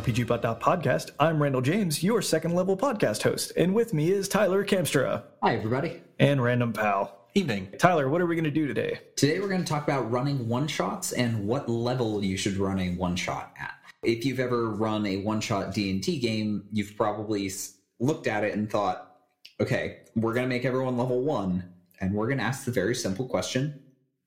RPG podcast. I'm Randall James, your second level podcast host, and with me is Tyler Kamstra. Hi, everybody. And Random Pal. Evening. Tyler, what are we going to do today? Today we're going to talk about running one shots and what level you should run a one shot at. If you've ever run a one shot D&D game, you've probably looked at it and thought, okay, we're going to make everyone level 1 and we're going to ask the very simple question,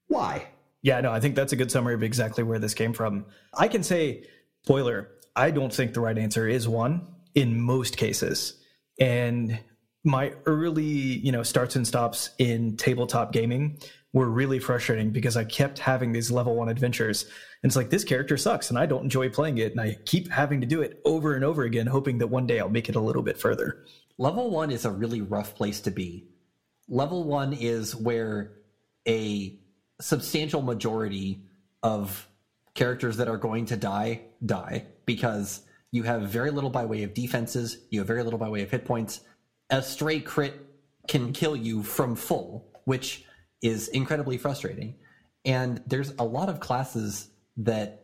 why? Yeah, no, I think that's a good summary of exactly where this came from. I can say spoiler, I don't think the right answer is one in most cases. And my early, you know, starts and stops in tabletop gaming were really frustrating because I kept having these level one adventures. And it's like, this character sucks and I don't enjoy playing it. And I keep having to do it over and over again, hoping that one day I'll make it a little bit further. Level one is a really rough place to be. Level one is where a substantial majority of characters that are going to die die because you have very little by way of defenses, you have very little by way of hit points. A stray crit can kill you from full, which is incredibly frustrating. And there's a lot of classes that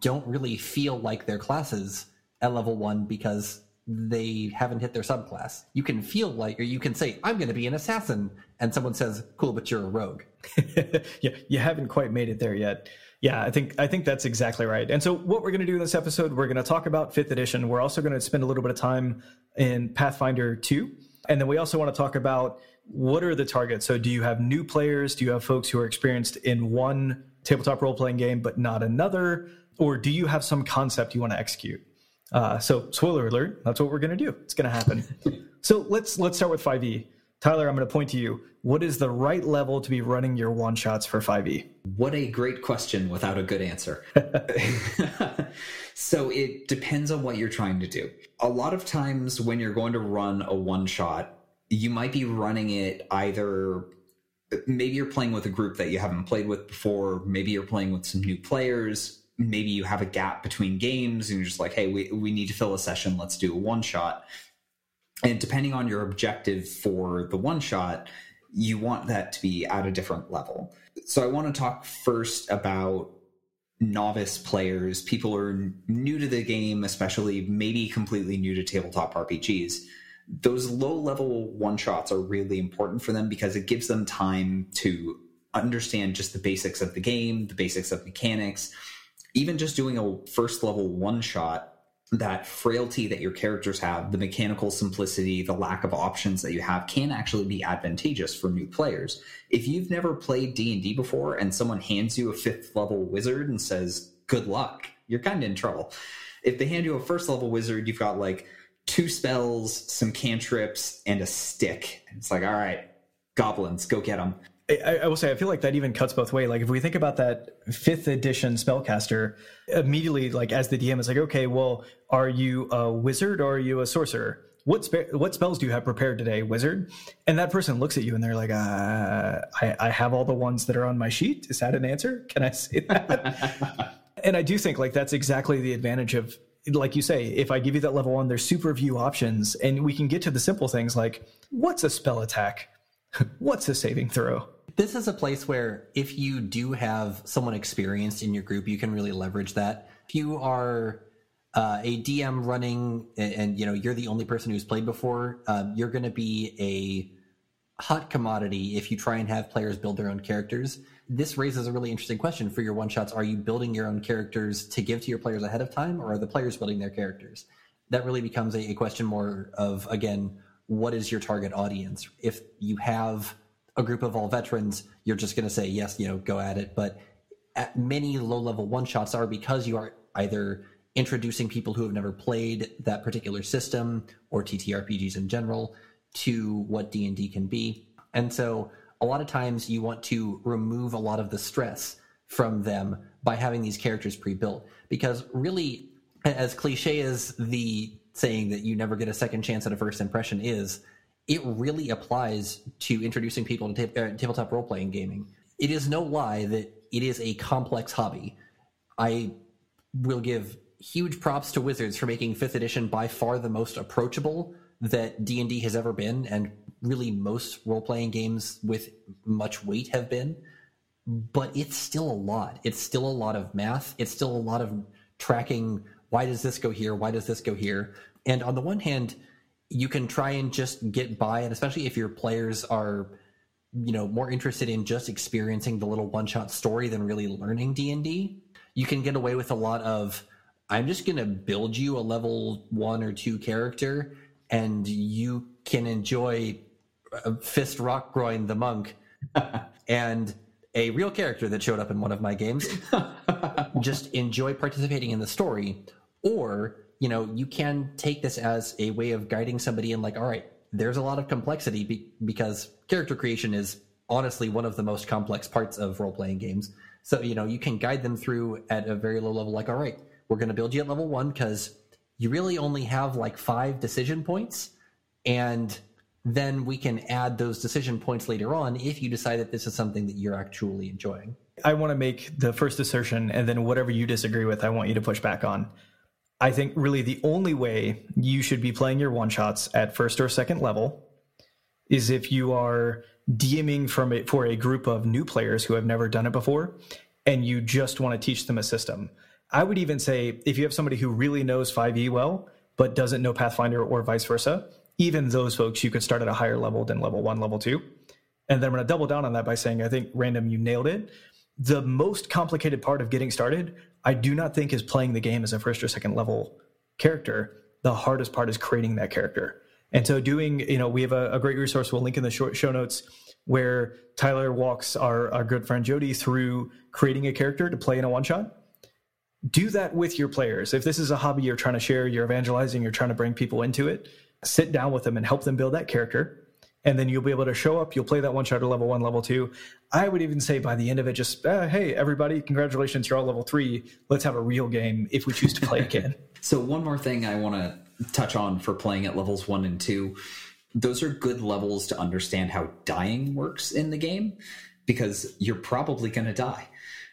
don't really feel like they're classes at level one because they haven't hit their subclass. You can feel like, or you can say, I'm going to be an assassin. And someone says, cool, but you're a rogue. yeah, you haven't quite made it there yet. Yeah, I think I think that's exactly right. And so what we're going to do in this episode, we're going to talk about 5th edition. We're also going to spend a little bit of time in Pathfinder 2. And then we also want to talk about what are the targets? So do you have new players? Do you have folks who are experienced in one tabletop role playing game but not another? Or do you have some concept you want to execute? Uh, so spoiler alert, that's what we're going to do. It's going to happen. so let's let's start with 5e. Tyler, I'm going to point to you. What is the right level to be running your one shots for 5e? What a great question without a good answer. so it depends on what you're trying to do. A lot of times when you're going to run a one shot, you might be running it either maybe you're playing with a group that you haven't played with before, maybe you're playing with some new players, maybe you have a gap between games and you're just like, hey, we, we need to fill a session, let's do a one shot and depending on your objective for the one shot you want that to be at a different level. So i want to talk first about novice players. People who are new to the game especially maybe completely new to tabletop rpgs those low level one shots are really important for them because it gives them time to understand just the basics of the game the basics of mechanics. Even just doing a first level one shot that frailty that your characters have, the mechanical simplicity, the lack of options that you have can actually be advantageous for new players. If you've never played D&D before and someone hands you a 5th level wizard and says, "Good luck." You're kind of in trouble. If they hand you a first level wizard, you've got like two spells, some cantrips, and a stick. It's like, "All right, goblins, go get them." I, I, will say I feel like that even cuts both way. Like if we think about that fifth edition spellcaster, immediately like as the DM is like, okay, well, are you a wizard or are you a sorcerer? What spe- what spells do you have prepared today, wizard? And that person looks at you and they're like, uh, I, I have all the ones that are on my sheet. Is that an answer? Can I say that? and I do think like that's exactly the advantage of like you say, if I give you that level one, there's super view options, and we can get to the simple things like what's a spell attack, what's a saving throw, this is a place where if you do have someone experienced in your group, you can really leverage that. If you are uh, a DM running and, and, you know you're the only person who's played before, um, you're going to be a hot commodity if you try and have players build their own characters. This raises a really interesting question for your one shots. Are you building your own characters to give to your players ahead of time, or are the players building their characters? That really becomes a, a question more of again what is your target audience. If you have a group of all veterans, you're just going to say yes, you know, go at it. But at many low level one shots are because you are either introducing people who have never played that particular system or TTRPGs in general to what D&D can be. And so a lot of times you want to remove a lot of the stress from them by having these characters pre-built because really as cliche as the saying that you never get a second chance at a first impression is it really applies to introducing people to uh, tabletop role-playing gaming it is no lie that it is a complex hobby i will give huge props to Wizards for making fifth edition by far the most approachable that D and D has ever been, and really most role playing games with much weight have been. But it's still a lot. It's still a lot of math. It's still a lot of tracking. Why does this go here? Why does this go here? And on the one hand, you can try and just get by, and especially if your players are, you know, more interested in just experiencing the little one shot story than really learning D and D, you can get away with a lot of I'm just going to build you a level one or two character, and you can enjoy uh, Fist Rockgroin the monk and a real character that showed up in one of my games. just enjoy participating in the story, or you know, you can take this as a way of guiding somebody in, like, all right, there's a lot of complexity be- because character creation is honestly one of the most complex parts of role playing games. So, you know, you can guide them through at a very low level, like, all right, we're going to build you at level one because you really only have like five decision points. And then we can add those decision points later on if you decide that this is something that you're actually enjoying. I want to make the first assertion, and then whatever you disagree with, I want you to push back on. I think really the only way you should be playing your one shots at first or second level is if you are DMing from it for a group of new players who have never done it before, and you just want to teach them a system. I would even say if you have somebody who really knows 5e well, but doesn't know Pathfinder or vice versa, even those folks you could start at a higher level than level one, level two. And then I'm going to double down on that by saying I think random, you nailed it. The most complicated part of getting started, I do not think is playing the game as a first or second level character. The hardest part is creating that character. And so doing, you know, we have a, a great resource we'll link in the show notes where Tyler walks our, our good friend Jody through creating a character to play in a one shot do that with your players. If this is a hobby you're trying to share, you're evangelizing, you're trying to bring people into it, sit down with them and help them build that character. And then you'll be able to show up. You'll play that one shot at level one, level two. I would even say by the end of it, just uh, hey, everybody, congratulations, you're all level three. Let's have a real game if we choose to play again. so one more thing I want to touch on for playing at levels one and two. Those are good levels to understand how dying works in the game because you're probably going to die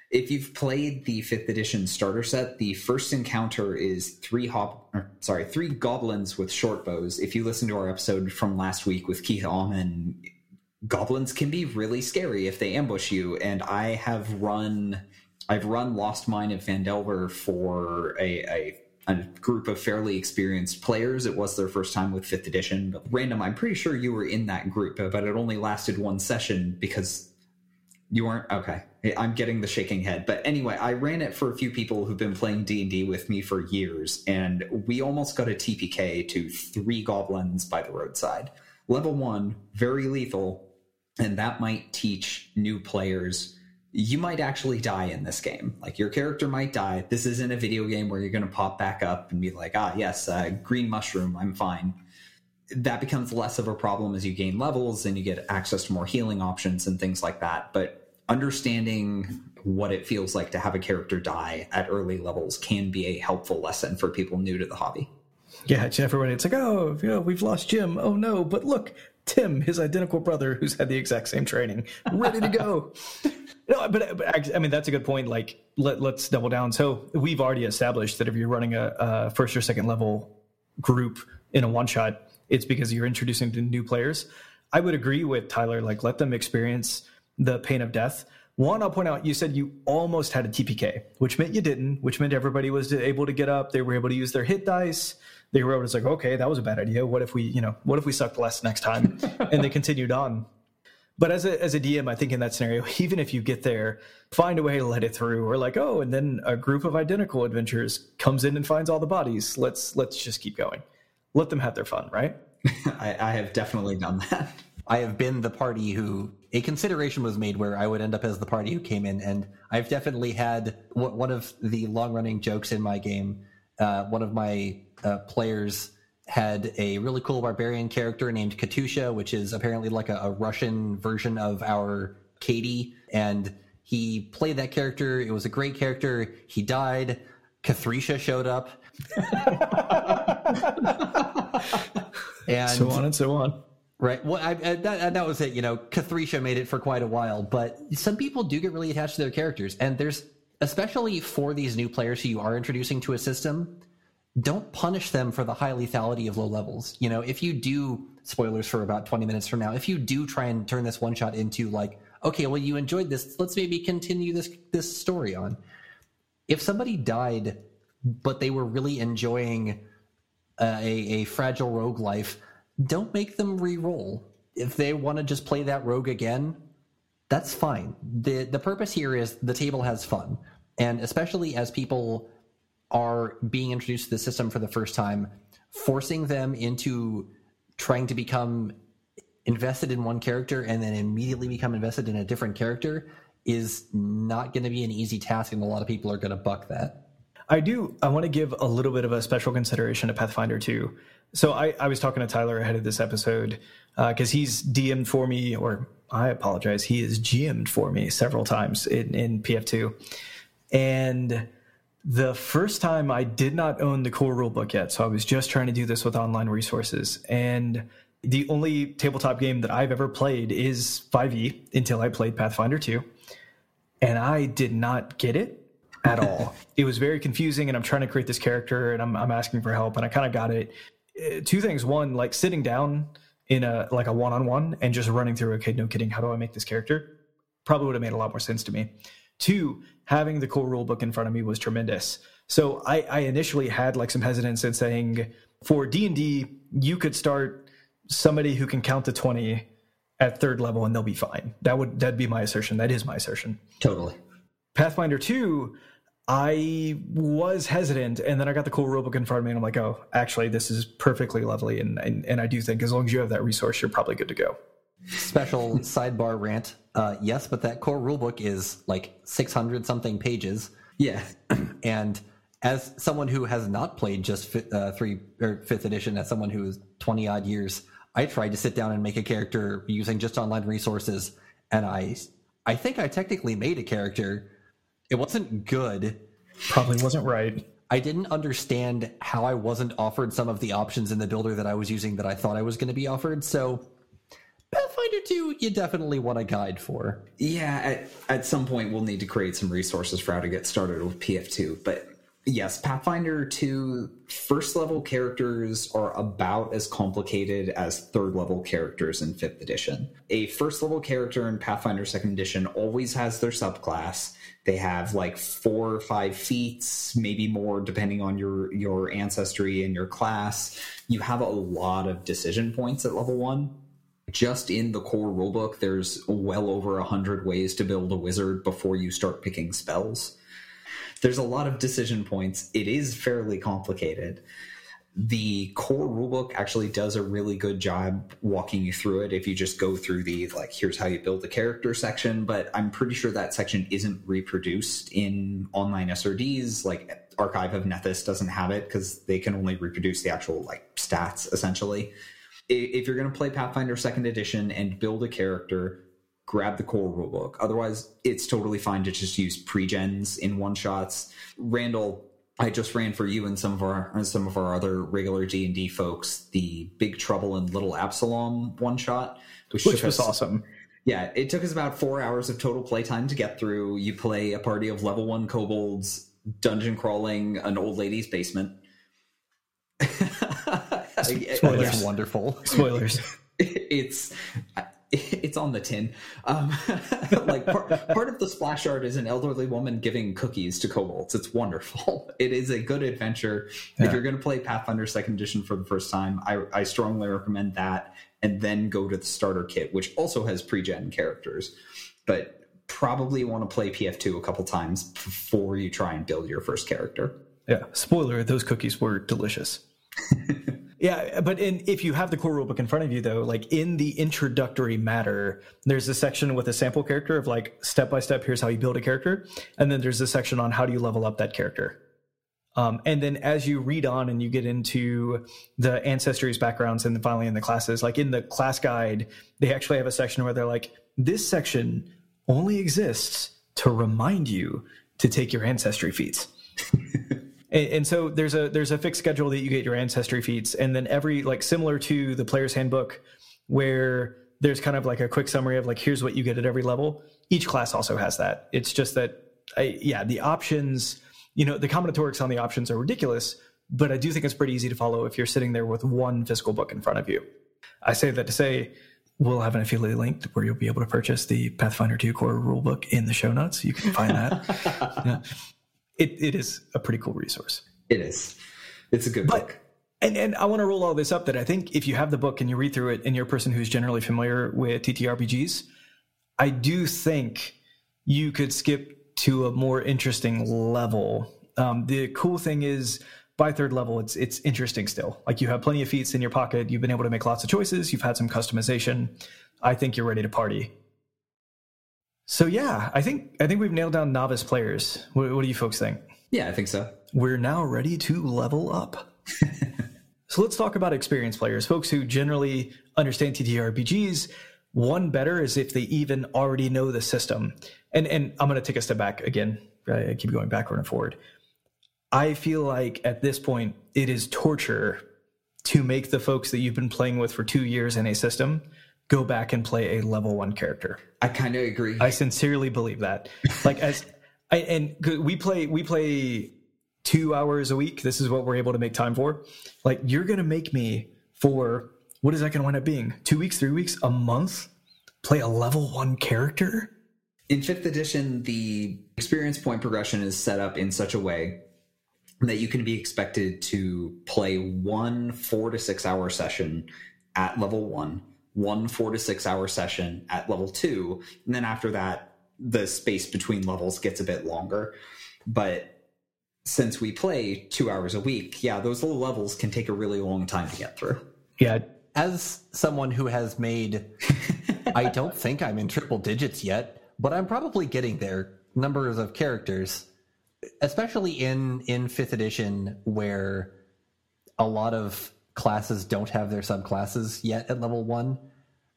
if you've played the fifth edition starter set, the first encounter is three hop, or, sorry, three goblins with short bows. If you listen to our episode from last week with Keith Allman, goblins can be really scary if they ambush you. And I have run, I've run Lost Mine of Phandelver for a, a a group of fairly experienced players. It was their first time with fifth edition. But random, I'm pretty sure you were in that group, but it only lasted one session because you weren't okay. I'm getting the shaking head. But anyway, I ran it for a few people who've been playing D&D with me for years and we almost got a TPK to 3 goblins by the roadside. Level 1, very lethal, and that might teach new players you might actually die in this game. Like your character might die. This isn't a video game where you're going to pop back up and be like, "Ah, yes, uh, green mushroom, I'm fine." That becomes less of a problem as you gain levels and you get access to more healing options and things like that. But understanding what it feels like to have a character die at early levels can be a helpful lesson for people new to the hobby. Yeah, everyone, it's like, oh, you know, we've lost Jim. Oh no, but look, Tim, his identical brother, who's had the exact same training, ready to go. no, but, but, I mean that's a good point. Like, let, us double down. So we've already established that if you're running a, a first or second level group in a one shot, it's because you're introducing to new players. I would agree with Tyler. Like, let them experience the pain of death. One, I'll point out, you said you almost had a TPK, which meant you didn't, which meant everybody was able to get up. They were able to use their hit dice. They were able to like, okay, that was a bad idea. What if we, you know, what if we sucked less next time? and they continued on. But as a, as a DM, I think in that scenario, even if you get there, find a way to let it through. Or like, oh, and then a group of identical adventurers comes in and finds all the bodies. Let's let's just keep going. Let them have their fun, right? I, I have definitely done that. I have been the party who a consideration was made where I would end up as the party who came in, and I've definitely had one of the long running jokes in my game. Uh, one of my uh, players had a really cool barbarian character named Katusha, which is apparently like a, a Russian version of our Katie, and he played that character. It was a great character. He died. Cathrisha showed up. and so on and so on. Right. Well, I, I, that, that was it. You know, Cathrisha made it for quite a while, but some people do get really attached to their characters. And there's, especially for these new players who you are introducing to a system, don't punish them for the high lethality of low levels. You know, if you do, spoilers for about 20 minutes from now, if you do try and turn this one shot into like, okay, well, you enjoyed this, let's maybe continue this, this story on. If somebody died, but they were really enjoying uh, a, a fragile rogue life, don't make them re-roll. If they want to just play that rogue again, that's fine. the The purpose here is the table has fun, and especially as people are being introduced to the system for the first time, forcing them into trying to become invested in one character and then immediately become invested in a different character is not going to be an easy task, and a lot of people are going to buck that. I do. I want to give a little bit of a special consideration to Pathfinder 2 so I, I was talking to Tyler ahead of this episode because uh, he's DM'd for me, or I apologize, he is GM'd for me several times in, in PF2. And the first time I did not own the core rulebook yet, so I was just trying to do this with online resources. And the only tabletop game that I've ever played is 5e until I played Pathfinder 2. And I did not get it at all. it was very confusing, and I'm trying to create this character, and I'm, I'm asking for help, and I kind of got it. Uh, two things. One, like sitting down in a like a one on one and just running through. Okay, no kidding. How do I make this character? Probably would have made a lot more sense to me. Two, having the core rule book in front of me was tremendous. So I, I initially had like some hesitance in saying for D and D, you could start somebody who can count to twenty at third level and they'll be fine. That would that'd be my assertion. That is my assertion. Totally. Pathfinder two I was hesitant, and then I got the cool rulebook in front of me, and I'm like, oh, actually, this is perfectly lovely, and and, and I do think as long as you have that resource, you're probably good to go. Special sidebar rant. Uh, yes, but that core rulebook is like 600 something pages. Yeah, and as someone who has not played just uh, three or fifth edition, as someone who is 20 odd years, I tried to sit down and make a character using just online resources, and I I think I technically made a character it wasn't good. Probably wasn't right. I didn't understand how I wasn't offered some of the options in the builder that I was using that I thought I was going to be offered. So, Pathfinder 2, you definitely want a guide for. Yeah, at, at some point we'll need to create some resources for how to get started with PF2. But yes, Pathfinder 2 first level characters are about as complicated as third level characters in 5th edition. A first level character in Pathfinder 2nd edition always has their subclass. They have like four or five feats, maybe more depending on your your ancestry and your class. You have a lot of decision points at level 1 just in the core rulebook, there's well over a hundred ways to build a wizard before you start picking spells there's a lot of decision points. It is fairly complicated. The core rulebook actually does a really good job walking you through it if you just go through the like here's how you build the character section, but I'm pretty sure that section isn't reproduced in online SRDs like Archive of Nethys doesn't have it because they can only reproduce the actual like stats essentially. If you're going to play Pathfinder Second Edition and build a character, grab the core rulebook. Otherwise, it's totally fine to just use pre-gens in one shots. Randall, I just ran for you and some of our some of our other regular D and D folks the Big Trouble in Little Absalom one shot, which, which was us, awesome. Yeah, it took us about four hours of total playtime to get through. You play a party of level one kobolds, dungeon crawling an old lady's basement. Spoilers, wonderful. Spoilers. It's it's on the tin. Um, like part, part, of the splash art is an elderly woman giving cookies to kobolds. It's wonderful. It is a good adventure. Yeah. If you're going to play Pathfinder Second Edition for the first time, I, I, strongly recommend that, and then go to the starter kit, which also has pre-gen characters, but probably want to play PF2 a couple times before you try and build your first character. Yeah. Spoiler: those cookies were delicious. Yeah, but in, if you have the core rulebook in front of you, though, like in the introductory matter, there's a section with a sample character of like step by step, here's how you build a character. And then there's a section on how do you level up that character. Um, and then as you read on and you get into the ancestries backgrounds and finally in the classes, like in the class guide, they actually have a section where they're like, this section only exists to remind you to take your ancestry feats. And, and, so there's a there's a fixed schedule that you get your ancestry feats, and then every like similar to the player's handbook, where there's kind of like a quick summary of like here's what you get at every level. Each class also has that. It's just that, I, yeah, the options, you know, the combinatorics on the options are ridiculous, but I do think it's pretty easy to follow if you're sitting there with one physical book in front of you. I say that to say we'll have an affiliate link where you'll be able to purchase the Pathfinder 2 core rulebook in the show notes. You can find that. yeah it, it is a pretty cool resource. It is. It's a good but, book. And, and I want to roll all this up that I think if you have the book and you read through it and you're a person who's generally familiar with TTRPGs, I do think you could skip to a more interesting level. Um, the cool thing is by third level, it's it's interesting still. Like you have plenty of feats in your pocket. You've been able to make lots of choices. You've had some customization. I think you're ready to party. So yeah, I think I think we've nailed down novice players. What, what do you folks think? Yeah, I think so. We're now ready to level up. so let's talk about experienced players, folks who generally understand TTRPGs. One better is if they even already know the system. And and I'm going to take a step back again. I keep going backward and forward. I feel like at this point it is torture to make the folks that you've been playing with for two years in a system go back and play a level one character. I kind of agree. I sincerely believe that. Like as I and we play we play two hours a week. This is what we're able to make time for. Like you're gonna make me for what is that gonna wind up being? Two weeks, three weeks, a month? Play a level one character? In fifth edition, the experience point progression is set up in such a way that you can be expected to play one four to six hour session at level one one four to six hour session at level two. And then after that, the space between levels gets a bit longer. But since we play two hours a week, yeah, those little levels can take a really long time to get through. Yeah. As someone who has made, I don't think I'm in triple digits yet, but I'm probably getting there. Numbers of characters, especially in in fifth edition, where a lot of classes don't have their subclasses yet at level one.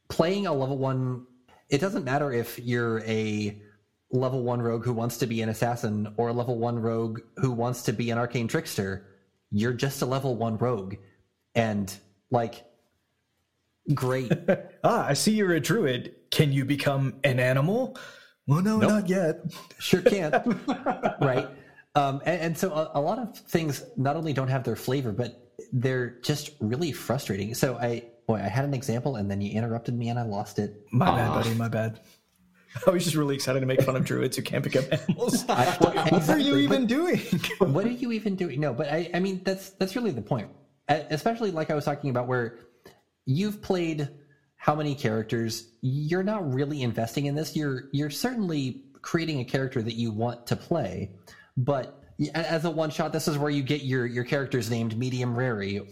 Playing a level one, it doesn't matter if you're a level one rogue who wants to be an assassin or a level one rogue who wants to be an arcane trickster. You're just a level one rogue. And like, great. ah, I see you're a druid. Can you become an animal? Well, no, nope. not yet. Sure can't. right. Um, and, and, so a, a, lot of things not only don't have their flavor, but they're just really frustrating. So I boy, I had an example and then you interrupted me and I lost it. My Aww. bad, ah. buddy. My bad. I was just really excited to make fun of druids who can't pick up animals. I, what, exactly, what, are you even doing? what are you even doing? No, but I, I mean that's that's really the point. Especially like I was talking about, where you've played how many characters, you're not really investing in this. You're you're certainly creating a character that you want to play, but as a one shot, this is where you get your your characters named medium rare.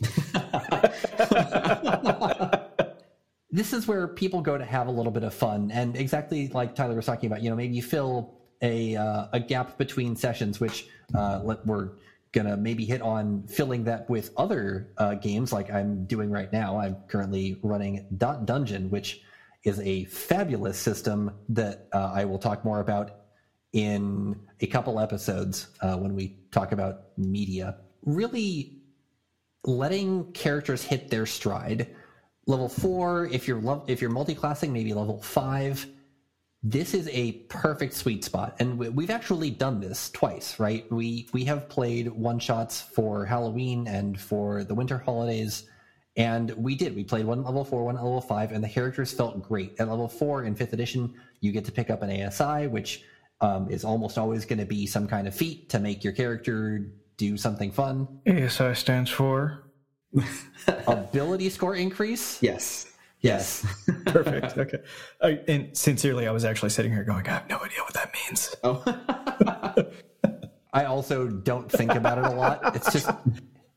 this is where people go to have a little bit of fun, and exactly like Tyler was talking about, you know, maybe you fill a uh, a gap between sessions, which uh, we're gonna maybe hit on filling that with other uh, games, like I'm doing right now. I'm currently running Dot Dungeon, which is a fabulous system that uh, I will talk more about in a couple episodes uh, when we talk about media. Really letting characters hit their stride. Level four, if you're lo- if you're multi-classing, maybe level five. This is a perfect sweet spot, and we've actually done this twice, right? We we have played one shots for Halloween and for the winter holidays, and we did. We played one level four, one level five, and the characters felt great. At level four in fifth edition, you get to pick up an ASI, which um, is almost always going to be some kind of feat to make your character do something fun. ASI stands for ability score increase. Yes. Yes. Perfect. Okay. I, and sincerely, I was actually sitting here going, I have no idea what that means. Oh. I also don't think about it a lot. It's just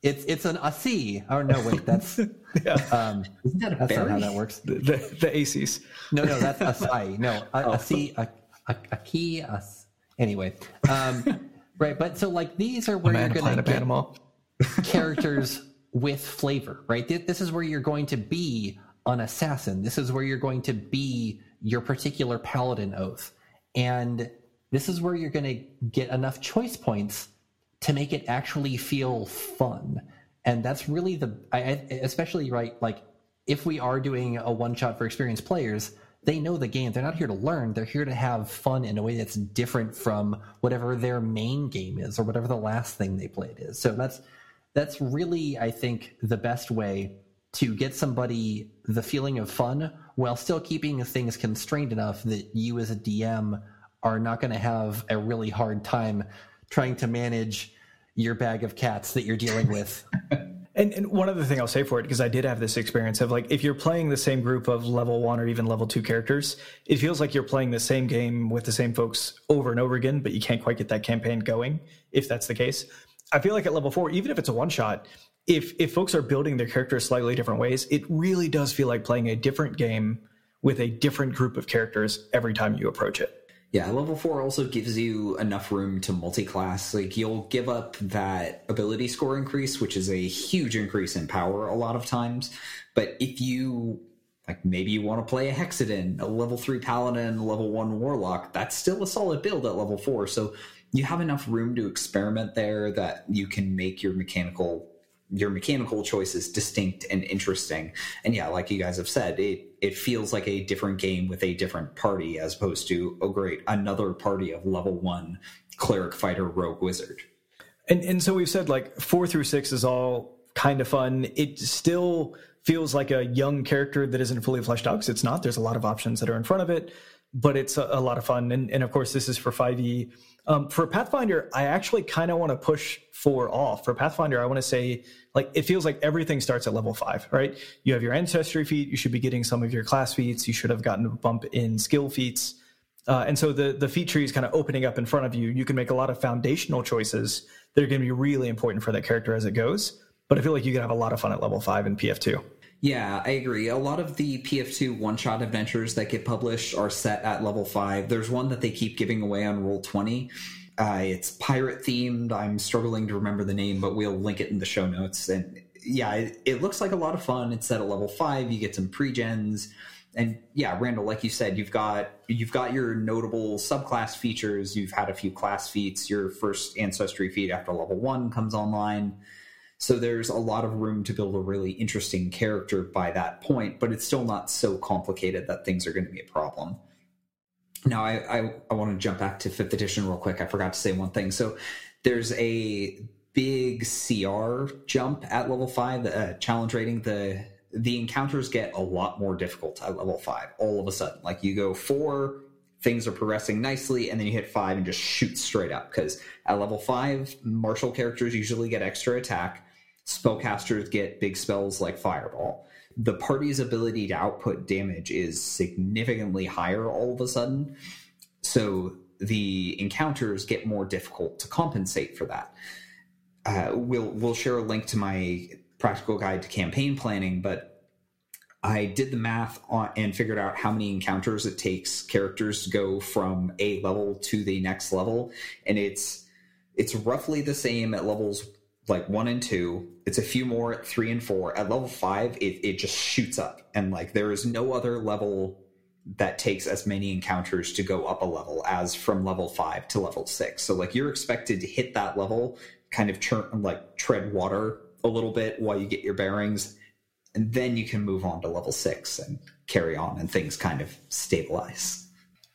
It's it's an AC. Oh no, wait, that's Yeah, um, Isn't that a that's not how that works. the the, the ACs. No, no, that's acai. No, a, Oh. a C, a, a, a key. A, s- anyway, um, right. But so like these are where Man, you're going to get characters with flavor, right? This is where you're going to be an assassin. This is where you're going to be your particular paladin oath, and this is where you're going to get enough choice points to make it actually feel fun. And that's really the, I, especially right, like if we are doing a one shot for experienced players, they know the game. They're not here to learn. They're here to have fun in a way that's different from whatever their main game is or whatever the last thing they played is. So that's that's really, I think, the best way to get somebody the feeling of fun while still keeping things constrained enough that you as a DM are not going to have a really hard time trying to manage your bag of cats that you're dealing with. And, and one other thing I'll say for it, because I did have this experience of like, if you're playing the same group of level one or even level two characters, it feels like you're playing the same game with the same folks over and over again, but you can't quite get that campaign going if that's the case. I feel like at level four, even if it's a one shot, if if folks are building their characters slightly different ways, it really does feel like playing a different game with a different group of characters every time you approach it. Yeah, level four also gives you enough room to multi-class. Like you'll give up that ability score increase, which is a huge increase in power a lot of times. But if you like maybe you want to play a Hexadin, a level three paladin, level one warlock, that's still a solid build at level four. So you have enough room to experiment there that you can make your mechanical your mechanical choices distinct and interesting. And yeah, like you guys have said, it it feels like a different game with a different party as opposed to oh great, another party of level 1 cleric fighter rogue wizard. And and so we've said like four through six is all kind of fun. It still feels like a young character that isn't fully fleshed out because it's not. There's a lot of options that are in front of it, but it's a, a lot of fun. And, and of course, this is for 5e. Um, for Pathfinder, I actually kind of want to push four off. For Pathfinder, I want to say like it feels like everything starts at level five, right? You have your ancestry feat. You should be getting some of your class feats. You should have gotten a bump in skill feats. Uh, and so the the feat tree is kind of opening up in front of you. You can make a lot of foundational choices that are going to be really important for that character as it goes. But I feel like you can have a lot of fun at level five in PF2. Yeah, I agree. A lot of the PF2 one shot adventures that get published are set at level 5. There's one that they keep giving away on Roll20. Uh, it's pirate themed. I'm struggling to remember the name, but we'll link it in the show notes. And yeah, it, it looks like a lot of fun. It's set at level 5. You get some pre-gens. And yeah, Randall, like you said, you've got you've got your notable subclass features. You've had a few class feats. Your first ancestry feat after level one comes online. So there's a lot of room to build a really interesting character by that point, but it's still not so complicated that things are going to be a problem. Now, I, I, I want to jump back to fifth edition real quick. I forgot to say one thing. So there's a big CR jump at level five, uh, challenge rating. The the encounters get a lot more difficult at level five all of a sudden. Like you go four, things are progressing nicely, and then you hit five and just shoot straight up. Because at level five, martial characters usually get extra attack. Spellcasters get big spells like Fireball. The party's ability to output damage is significantly higher all of a sudden. So the encounters get more difficult to compensate for that. Uh, we'll we'll share a link to my practical guide to campaign planning, but I did the math on, and figured out how many encounters it takes characters to go from a level to the next level, and it's it's roughly the same at levels like one and two. It's a few more at three and four. At level five, it, it just shoots up, and like there is no other level that takes as many encounters to go up a level as from level five to level six. So like you're expected to hit that level, kind of churn like tread water a little bit while you get your bearings, and then you can move on to level six and carry on, and things kind of stabilize.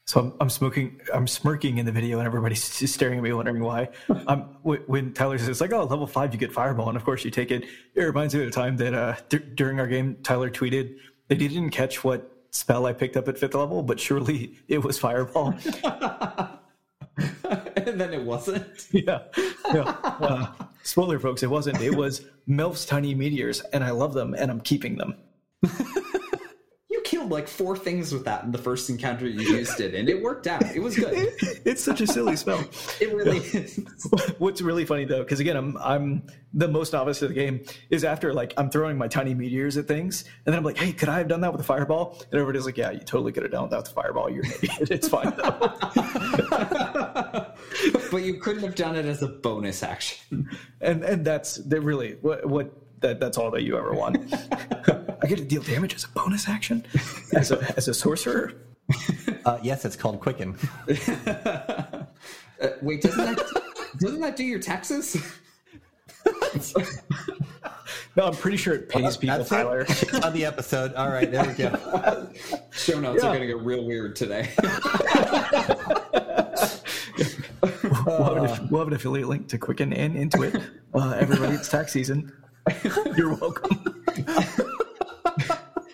So I'm, I'm smoking, I'm smirking in the video, and everybody's just staring at me, wondering why. um, when, Tyler says like, "Oh, level five, you get fireball," and of course you take it. It reminds me of a time that uh, d- during our game, Tyler tweeted that he didn't catch what spell I picked up at fifth level, but surely it was fireball. and then it wasn't. yeah, yeah. Uh, spoiler, folks, it wasn't. It was Melf's tiny meteors, and I love them, and I'm keeping them. You killed killed like four things with that in the first encounter you used it, and it worked out. It was good. it's such a silly spell. It really is. What's really funny though, because again, I'm I'm the most novice of the game, is after like I'm throwing my tiny meteors at things, and then I'm like, hey, could I have done that with a fireball? And everybody's like, yeah, you totally could have done that with a fireball. You're an idiot. It's fine though. but you couldn't have done it as a bonus action. and and that's that really what what that that's all that you ever want. I get to deal damage as a bonus action as a as a sorcerer. Uh, yes, it's called Quicken. Uh, wait, doesn't that doesn't that do your taxes? No, I'm pretty sure it pays people, That's Tyler. it. on the episode. All right, there we go. Show notes Yeah. are going to get real weird today. We'll have, an, we'll have an affiliate link to Quicken and Intuit. Uh, everybody, it's tax season. You're welcome.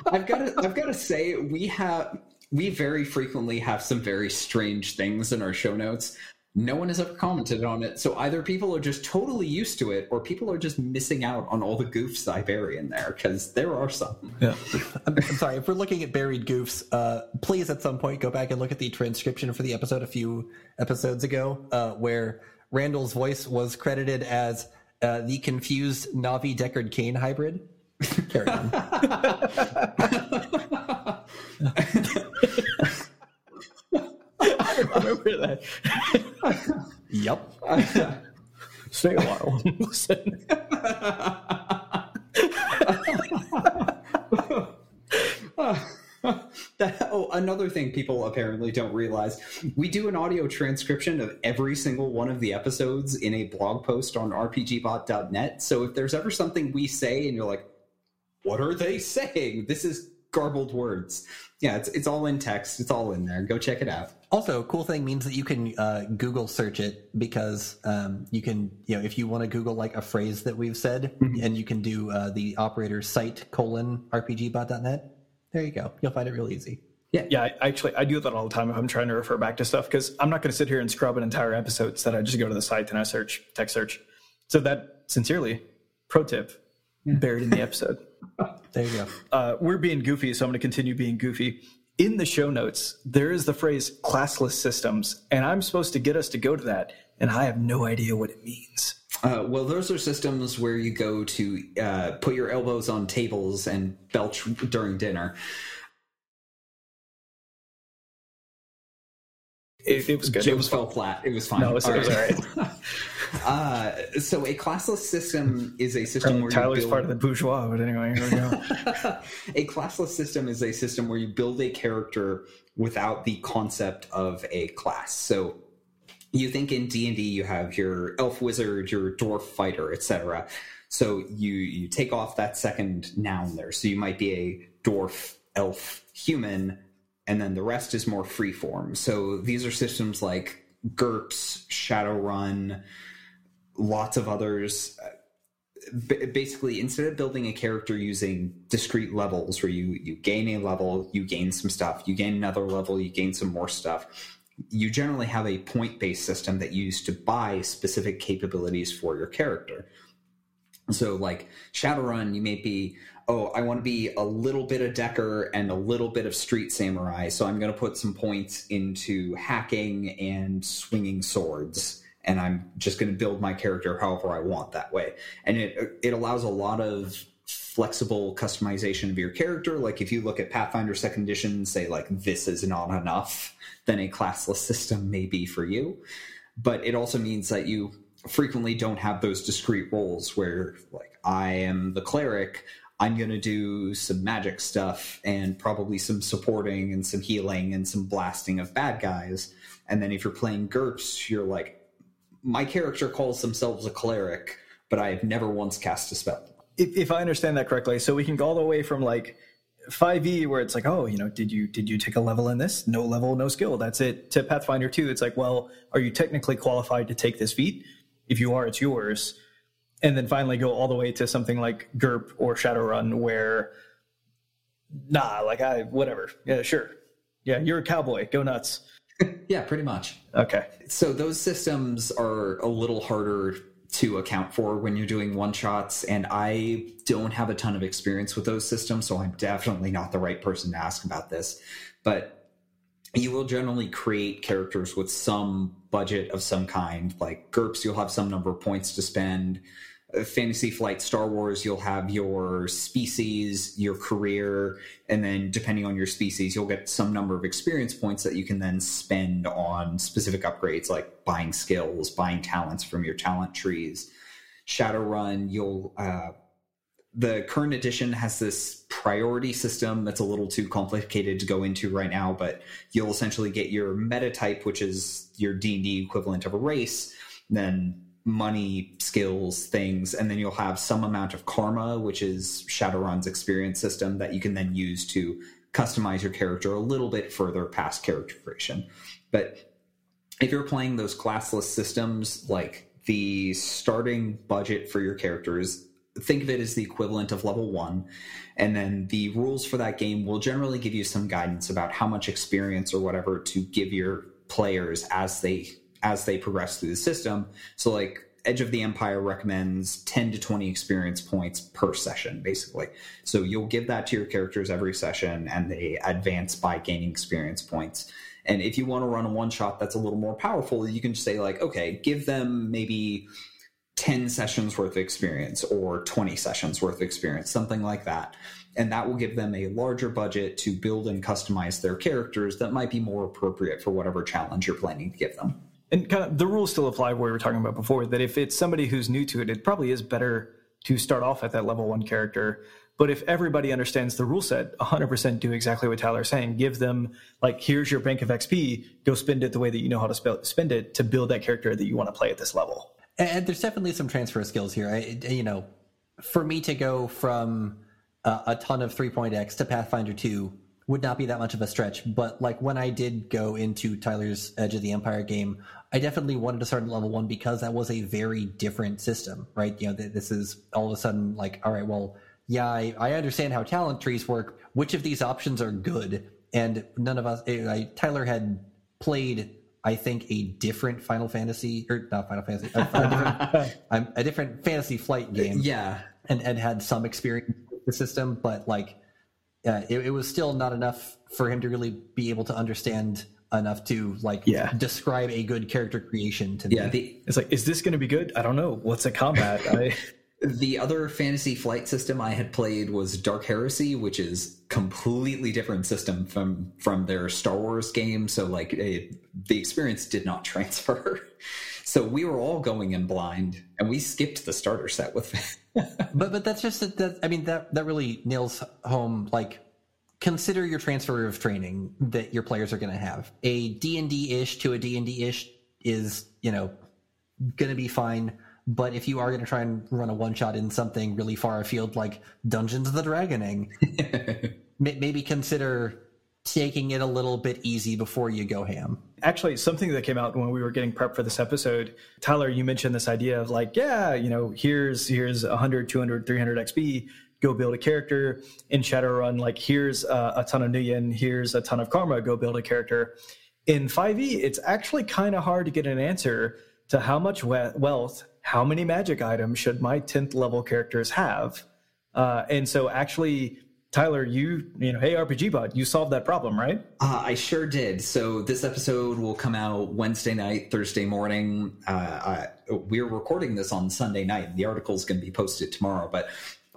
I've got to I've got to say we have we very frequently have some very strange things in our show notes. No one has ever commented on it, so either people are just totally used to it, or people are just missing out on all the goofs I bury in there because there are some. Yeah. I'm, I'm sorry. If we're looking at buried goofs, uh, please at some point go back and look at the transcription for the episode a few episodes ago, uh, where Randall's voice was credited as uh, the confused Navi Deckard Cain hybrid. Carry on. I remember that. yep. Stay a while. Listen. That, oh, another thing people apparently don't realize we do an audio transcription of every single one of the episodes in a blog post on rpgbot.net. So if there's ever something we say and you're like, what are they saying? This is garbled words. Yeah, it's, it's all in text, it's all in there. Go check it out. Also, cool thing means that you can uh, Google search it because um, you can, you know, if you want to Google like a phrase that we've said, and you can do uh, the operator site colon rpgbot.net. There you go. You'll find it real easy. Yeah, yeah. I, actually, I do that all the time if I'm trying to refer back to stuff because I'm not going to sit here and scrub an entire episode. Instead, I just go to the site and I search text search. So that, sincerely, pro tip, buried in the episode. There you go. uh, we're being goofy, so I'm going to continue being goofy. In the show notes, there is the phrase classless systems, and I'm supposed to get us to go to that, and I have no idea what it means. Uh, well, those are systems where you go to uh, put your elbows on tables and belch during dinner. It, it was good. It was fell flat. It was fine. No, it was- it was uh, so a classless system is a system where Tyler's you build, part of the bourgeois, but anyway, here we go. a classless system is a system where you build a character without the concept of a class. So you think in D&D you have your elf wizard, your dwarf fighter, etc. So you you take off that second noun there. So you might be a dwarf, elf, human, and then the rest is more free form. So these are systems like GURPS, Shadowrun, lots of others. B- basically, instead of building a character using discrete levels where you you gain a level, you gain some stuff, you gain another level, you gain some more stuff, you generally have a point based system that you use to buy specific capabilities for your character. So, like Shadowrun, you may be, oh, I want to be a little bit of Decker and a little bit of Street Samurai. So, I'm going to put some points into hacking and swinging swords. And I'm just going to build my character however I want that way. And it, it allows a lot of flexible customization of your character. Like if you look at Pathfinder Second Edition say, like, this is not enough, then a classless system may be for you. But it also means that you frequently don't have those discrete roles where like I am the cleric, I'm going to do some magic stuff and probably some supporting and some healing and some blasting of bad guys. And then if you're playing GURPS, you're like my character calls themselves a cleric, but I have never once cast a spell. if, if I understand that correctly, so we can go all the way from like 5e where it's like, oh, you know, did you did you take a level in this? No level, no skill. That's it. To Pathfinder 2, it's like, well, are you technically qualified to take this feat? If you are, it's yours. And then finally go all the way to something like gerp or Shadowrun where nah, like I whatever. Yeah, sure. Yeah, you're a cowboy. Go nuts. Yeah, pretty much. Okay. So those systems are a little harder to account for when you're doing one shots and i don't have a ton of experience with those systems so i'm definitely not the right person to ask about this. But you will generally create characters with some budget of some kind like GURPS you'll have some number of points to spend Fantasy Flight Star Wars, you'll have your species, your career, and then depending on your species, you'll get some number of experience points that you can then spend on specific upgrades like buying skills, buying talents from your talent trees. Shadowrun, you'll uh, the current edition has this priority system that's a little too complicated to go into right now, but you'll essentially get your meta type, which is your D and D equivalent of a race, then money, skills, things, and then you'll have some amount of karma, which is Shadowrun's experience system that you can then use to customize your character a little bit further past character creation. But if you're playing those classless systems, like the starting budget for your characters, think of it as the equivalent of level one. And then the rules for that game will generally give you some guidance about how much experience or whatever to give your players as they as they progress through the system. So like Edge of the Empire recommends 10 to 20 experience points per session, basically. So you'll give that to your characters every session and they advance by gaining experience points. And if you want to run a one shot that's a little more powerful, you can say, like, okay, give them maybe 10 sessions worth of experience or 20 sessions worth of experience, something like that. And that will give them a larger budget to build and customize their characters that might be more appropriate for whatever challenge you're planning to give them and kind of the rules still apply where we were talking about before that if it's somebody who's new to it it probably is better to start off at that level one character. But if everybody understands the rule set 100% do exactly what tyler's saying. Give them like here's your bank of xp go spend it the way that you know how to spend it to build that character that you want to play at this level. And there's definitely some transfer skills here. I, you know for me to go from uh, a ton of 3.x to pathfinder 2 would not be that much of a stretch. But like when I did go into Tyler's Edge of the Empire game, I definitely wanted to start at level one because that was a very different system, right? You know, this is all of a sudden like, all right, well, yeah, I, I understand how talent trees work. Which of these options are good? And none of us, eh, I, Tyler had played, I think, a different Final Fantasy or not Final Fantasy, a, a different, a different Fantasy Flight game. Yeah, and and had some experience with the system, but like uh, it, it, was still not enough for him to really be able to understand enough to like yeah. describe a good character creation to yeah, me. The, it's like, is this going to be good? I don't know. What's a combat? I... The other fantasy flight system I had played was Dark Heresy, which is completely different system from from their Star Wars game. So like it, the experience did not transfer. So we were all going in blind, and we skipped the starter set with. It. But but that's just that. I mean that that really nails home like consider your transfer of training that your players are going to have. A D&D ish to a D&D ish is, you know, going to be fine. But if you are going to try and run a one shot in something really far afield like Dungeons of the Dragoning, maybe consider taking it a little bit easy before you go ham. Actually, something that came out when we were getting prep for this episode, Tyler, you mentioned this idea of like, yeah, you know, here's here's 100, 200, 300 XP, go build a character in Shadowrun. Like, here's a, a ton of Nuyen, here's a ton of Karma, go build a character. In 5e, it's actually kind of hard to get an answer to how much we- wealth, how many magic items should my 10th level characters have. Uh, and so actually Tyler, you you know, hey RPG Bot, you solved that problem, right? Uh, I sure did. So this episode will come out Wednesday night, Thursday morning. Uh, I, we're recording this on Sunday night. The article is going to be posted tomorrow. But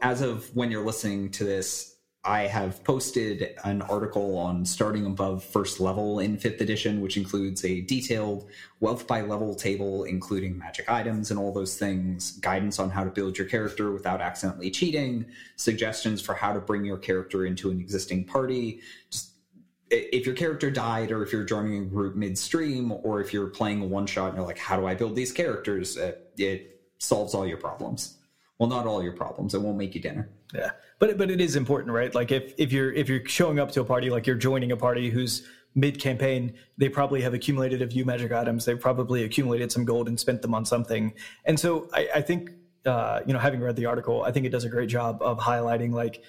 as of when you're listening to this, I have posted an article on starting above first level in fifth edition, which includes a detailed wealth by level table, including magic items and all those things, guidance on how to build your character without accidentally cheating, suggestions for how to bring your character into an existing party. Just if your character died, or if you're joining a group midstream, or if you're playing a one shot and you're like, how do I build these characters? It, it solves all your problems. Well, not all your problems. It won't make you dinner. Yeah, but but it is important, right? Like if if you're if you're showing up to a party, like you're joining a party who's mid campaign, they probably have accumulated a few magic items. They've probably accumulated some gold and spent them on something. And so I, I think uh, you know, having read the article, I think it does a great job of highlighting like,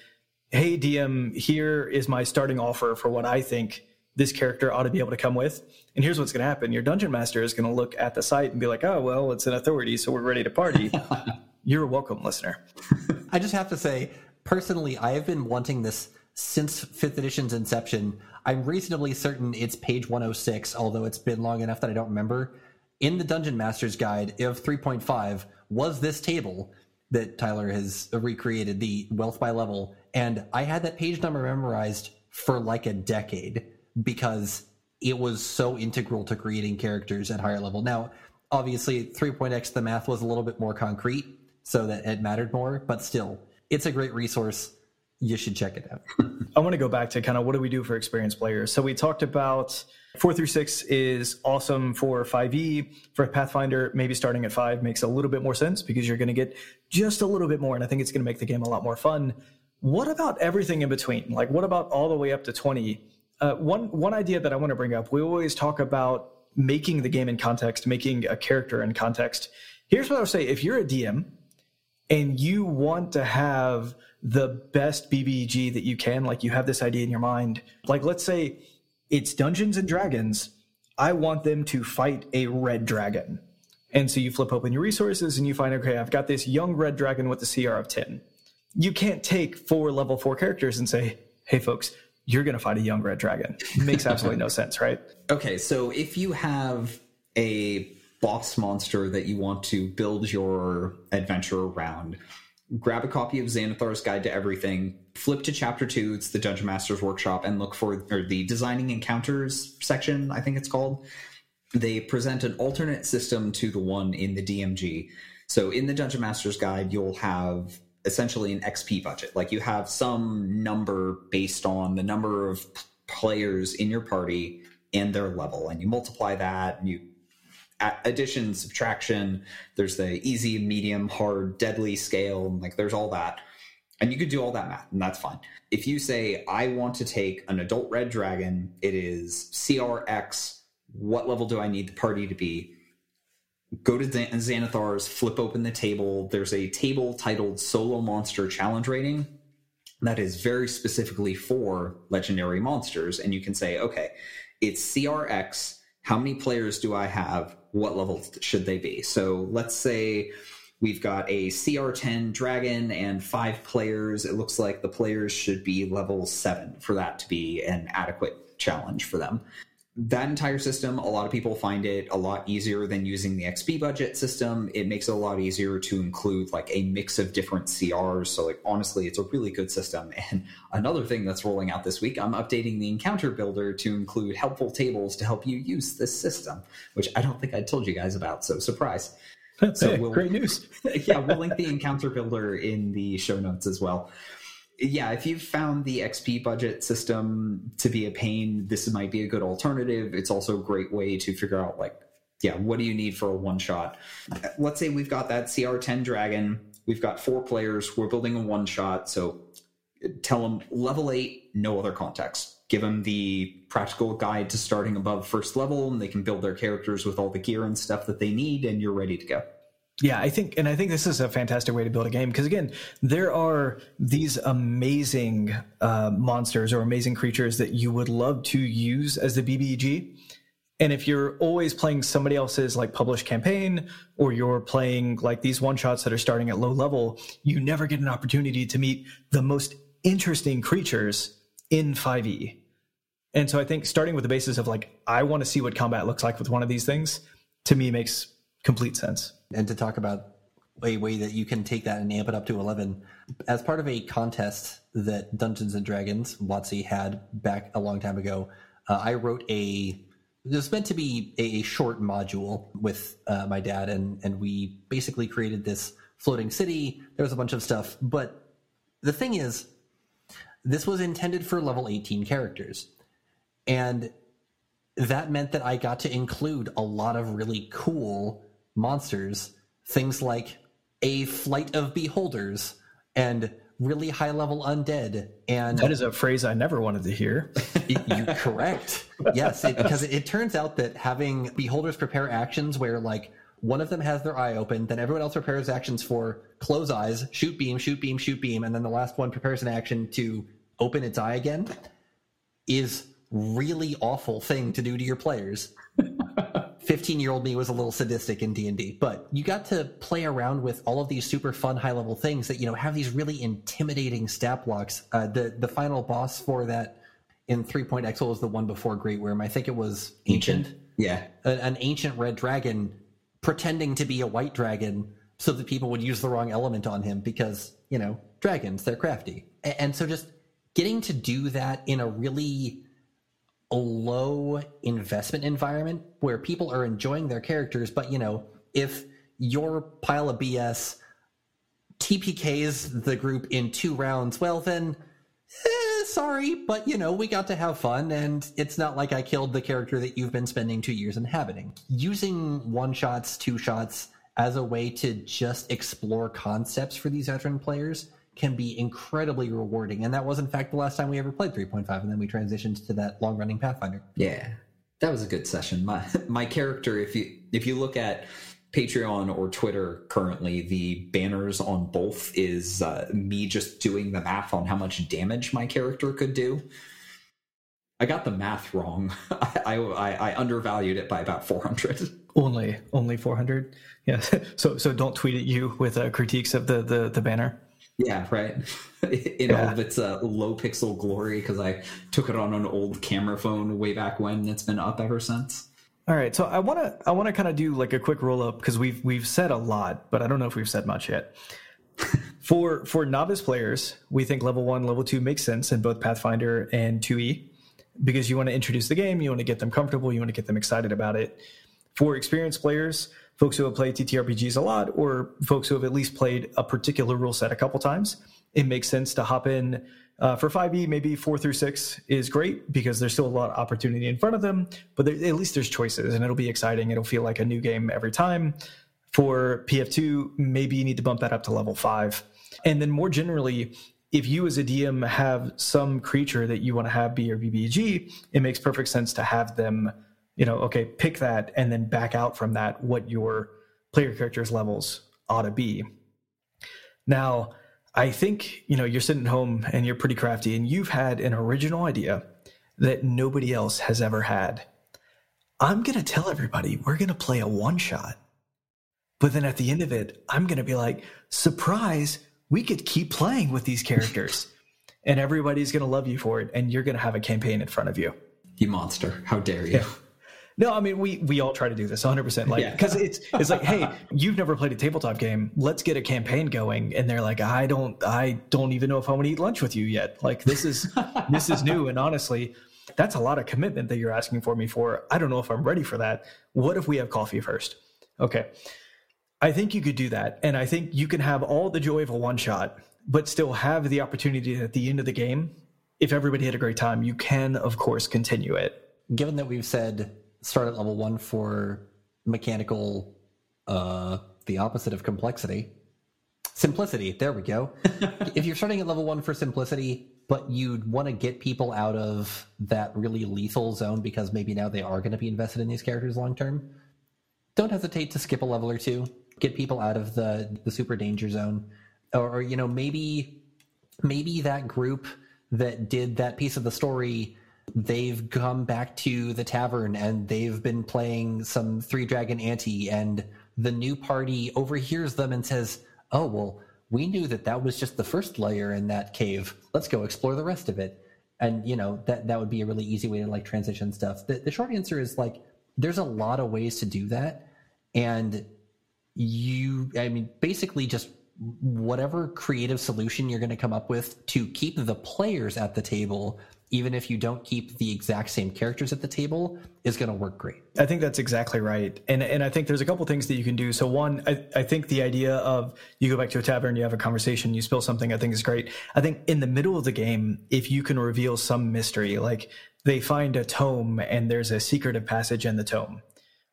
hey DM, here is my starting offer for what I think this character ought to be able to come with. And here's what's going to happen your dungeon master is going to look at the site and be like, oh, well, it's an authority, so we're ready to party. You're welcome, listener. I just have to say, personally, I have been wanting this since fifth edition's inception. I'm reasonably certain it's page 106, although it's been long enough that I don't remember. In the Dungeon Master's Guide of 3.5 was this table that Tyler has recreated, the wealth by level. And I had that page number memorized for like a decade because it was so integral to creating characters at higher level. Now, obviously, 3.x, the math was a little bit more concrete, so that it mattered more, but still, it's a great resource. You should check it out. I want to go back to kind of what do we do for experienced players? So we talked about four through six is awesome for 5e. For Pathfinder, maybe starting at five makes a little bit more sense because you're going to get just a little bit more. And I think it's going to make the game a lot more fun. What about everything in between? Like, what about all the way up to 20? Uh, one one idea that I want to bring up. We always talk about making the game in context, making a character in context. Here's what I would say: if you're a DM and you want to have the best BBG that you can, like you have this idea in your mind, like let's say it's Dungeons and Dragons. I want them to fight a red dragon. And so you flip open your resources and you find, okay, I've got this young red dragon with a CR of 10. You can't take four level four characters and say, hey, folks, you're going to fight a young red dragon. It makes absolutely no sense, right? Okay, so if you have a boss monster that you want to build your adventure around, grab a copy of Xanathar's Guide to Everything, flip to chapter two, it's the Dungeon Master's Workshop, and look for or the Designing Encounters section, I think it's called. They present an alternate system to the one in the DMG. So in the Dungeon Master's Guide, you'll have essentially an XP budget. Like you have some number based on the number of players in your party and their level, and you multiply that, and you addition, subtraction. There's the easy, medium, hard, deadly scale. Like there's all that. And you could do all that math, and that's fine. If you say, I want to take an adult red dragon, it is CRX, what level do I need the party to be? Go to Xanathar's, flip open the table. There's a table titled Solo Monster Challenge Rating that is very specifically for legendary monsters. And you can say, okay, it's CRX. How many players do I have? what level should they be? So let's say we've got a CR10 dragon and five players. It looks like the players should be level seven for that to be an adequate challenge for them. That entire system, a lot of people find it a lot easier than using the XP budget system. It makes it a lot easier to include like a mix of different CRs. So, like, honestly, it's a really good system. And another thing that's rolling out this week, I'm updating the encounter builder to include helpful tables to help you use this system, which I don't think I told you guys about. So, surprise. so hey, we'll, great news. yeah, we'll link the encounter builder in the show notes as well yeah, if you've found the XP budget system to be a pain, this might be a good alternative. It's also a great way to figure out, like, yeah, what do you need for a one shot? Let's say we've got that CR10 Dragon. We've got four players. We're building a one shot. So tell them level eight, no other context. Give them the practical guide to starting above first level, and they can build their characters with all the gear and stuff that they need, and you're ready to go. Yeah, I think, and I think this is a fantastic way to build a game because again, there are these amazing uh, monsters or amazing creatures that you would love to use as the BBG. And if you're always playing somebody else's like published campaign, or you're playing like these one shots that are starting at low level, you never get an opportunity to meet the most interesting creatures in 5e. And so I think starting with the basis of like, I want to see what combat looks like with one of these things, to me makes complete sense. And to talk about a way that you can take that and amp it up to 11 as part of a contest that dungeons and dragons WotC had back a long time ago uh, i wrote a it was meant to be a short module with uh, my dad and and we basically created this floating city. There was a bunch of stuff but the thing is this was intended for level 18 characters. And that meant that i got to include a lot of really cool monsters, things like a flight of beholders and really high level undead and that is a phrase i never wanted to hear you correct yes it, because it, it, turns out that having beholders prepare actions where like one of them has their eye open then everyone else prepares actions for close eyes shoot beam shoot beam shoot beam and then the last one prepares an action to open its eye again is really awful thing to do to your players. 15 year old me was a little sadistic in D&D, but you got to play around with all of these super fun high level things that, you know, have these really intimidating stat blocks. Uh, the, the final boss for that in Three Point 3.xl was the one before Great Wyrm I think it was Ancient. Ancient. Yeah. An ancient red dragon pretending to be a white dragon so that people would use the wrong element on him because, you know, dragons, they're crafty. And so just getting to do that in a really low investment environment where people are enjoying their characters, but you know, if your pile of BS TPKs the group in two rounds, well then eh, sorry, but you know, we got to have fun and it's not like I killed the character that you've been spending two years inhabiting. Using one shots, two shots as a way to just explore concepts for these veteran players can be incredibly rewarding. And that was, in fact, the last time we ever played 3.5, and then we transitioned to that long running Pathfinder. Yeah, that was a good session. My my character, if you if you look at Patreon or Twitter currently, the banners on both is uh, me just doing the math on how much damage my character could do. I got the math wrong. I I, I undervalued it by about four hundred. Only only 400. Yeah. So so don't tweet at you with uh, critiques of the the the banner. Yeah, right. In all of its uh, low pixel glory, because I took it on an old camera phone way back when. It's been up ever since. All right, so I want to I want to kind of do like a quick roll up because we've we've said a lot, but I don't know if we've said much yet. for for novice players, we think level one, level two makes sense in both Pathfinder and 2e because you want to introduce the game, you want to get them comfortable, you want to get them excited about it. For experienced players, folks who have played TTRPGs a lot, or folks who have at least played a particular rule set a couple times, it makes sense to hop in. Uh, for 5e, maybe four through six is great because there's still a lot of opportunity in front of them, but there, at least there's choices and it'll be exciting. It'll feel like a new game every time. For PF2, maybe you need to bump that up to level five. And then more generally, if you as a DM have some creature that you want to have be your BBG, it makes perfect sense to have them, you know, okay, pick that and then back out from that what your player character's levels ought to be. Now, I think, you know, you're sitting at home and you're pretty crafty and you've had an original idea that nobody else has ever had. I'm going to tell everybody we're going to play a one shot. But then at the end of it, I'm going to be like, surprise, we could keep playing with these characters. and everybody's going to love you for it. And you're going to have a campaign in front of you. You monster! How dare you? Yeah. No, I mean we we all try to do this 100. percent Like Yeah. because it's it's like, hey, you've never played a tabletop game. Let's get a campaign going. And they're like, I don't I don't even know if I want to eat lunch with you yet. Like this is this is new. And honestly, that's a lot of commitment that you're asking for me for. I don't know if I'm ready for that. What if we have coffee first? Okay. I think you could do that. And I think you can have all the joy of a one shot, but still have the opportunity at the end of the game. If everybody had a great time, you can, of course, continue it. Given that we've said start at level one for mechanical, uh, the opposite of complexity, simplicity. There we go. if you're starting at level one for simplicity, but you'd want to get people out of that really lethal zone because maybe now they are going to be invested in these characters long term, don't hesitate to skip a level or two. Get people out of the the super danger zone, or, or you know maybe maybe that group that did that piece of the story they've come back to the tavern and they've been playing some three dragon ante and the new party overhears them and says oh well we knew that that was just the first layer in that cave. Let's go explore the rest of it. And you know that that would be a really easy way to like transition stuff. The, the short answer is like there's a lot of ways to do that. And you i mean basically just whatever creative solution you're going to come up with to keep the players at the table even if you don't keep the exact same characters at the table is going to work great I think that's exactly right. And and I think there's a couple things that you can do. So one, I, I think the idea of you go back to a tavern, you have a conversation, you spill something, I think is great. I think in the middle of the game, if you can reveal some mystery, like they find a tome and there's a secretive passage in the tome.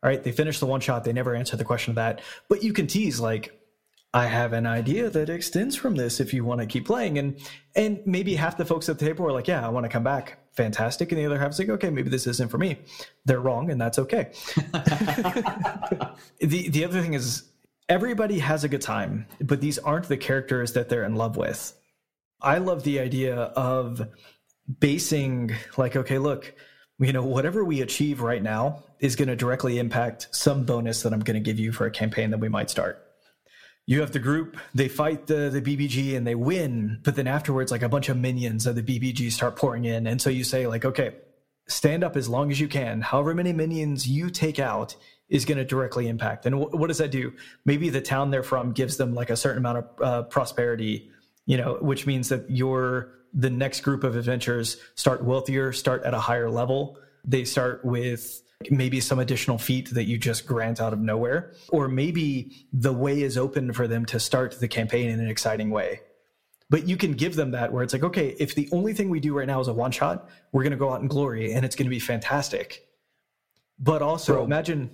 All right, they finish the one shot, they never answer the question of that. But you can tease like I have an idea that extends from this if you want to keep playing. And and maybe half the folks at the table are like, yeah, I want to come back. Fantastic. And the other half is like, okay, maybe this isn't for me. They're wrong, and that's okay. the the other thing is everybody has a good time, but these aren't the characters that they're in love with. I love the idea of basing like, okay, look, you know, whatever we achieve right now is going to directly impact some bonus that I'm going to give you for a campaign that we might start. You have the group, they fight the, the BBG and they win, but then afterwards, like a bunch of minions of the BBG start pouring in. And so you say, like, okay, stand up as long as you can. However many minions you take out is going to directly impact. And what does that do? Maybe the town they're from gives them like a certain amount of uh, prosperity, you know, which means that your the next group of adventurers start wealthier, start at a higher level. They start with maybe some additional feat that you just grant out of nowhere, or maybe the way is open for them to start the campaign in an exciting way. But you can give them that where it's like, okay, if the only thing we do right now is a one shot, we're going to go out in glory and it's going to be fantastic. But also, Bro, imagine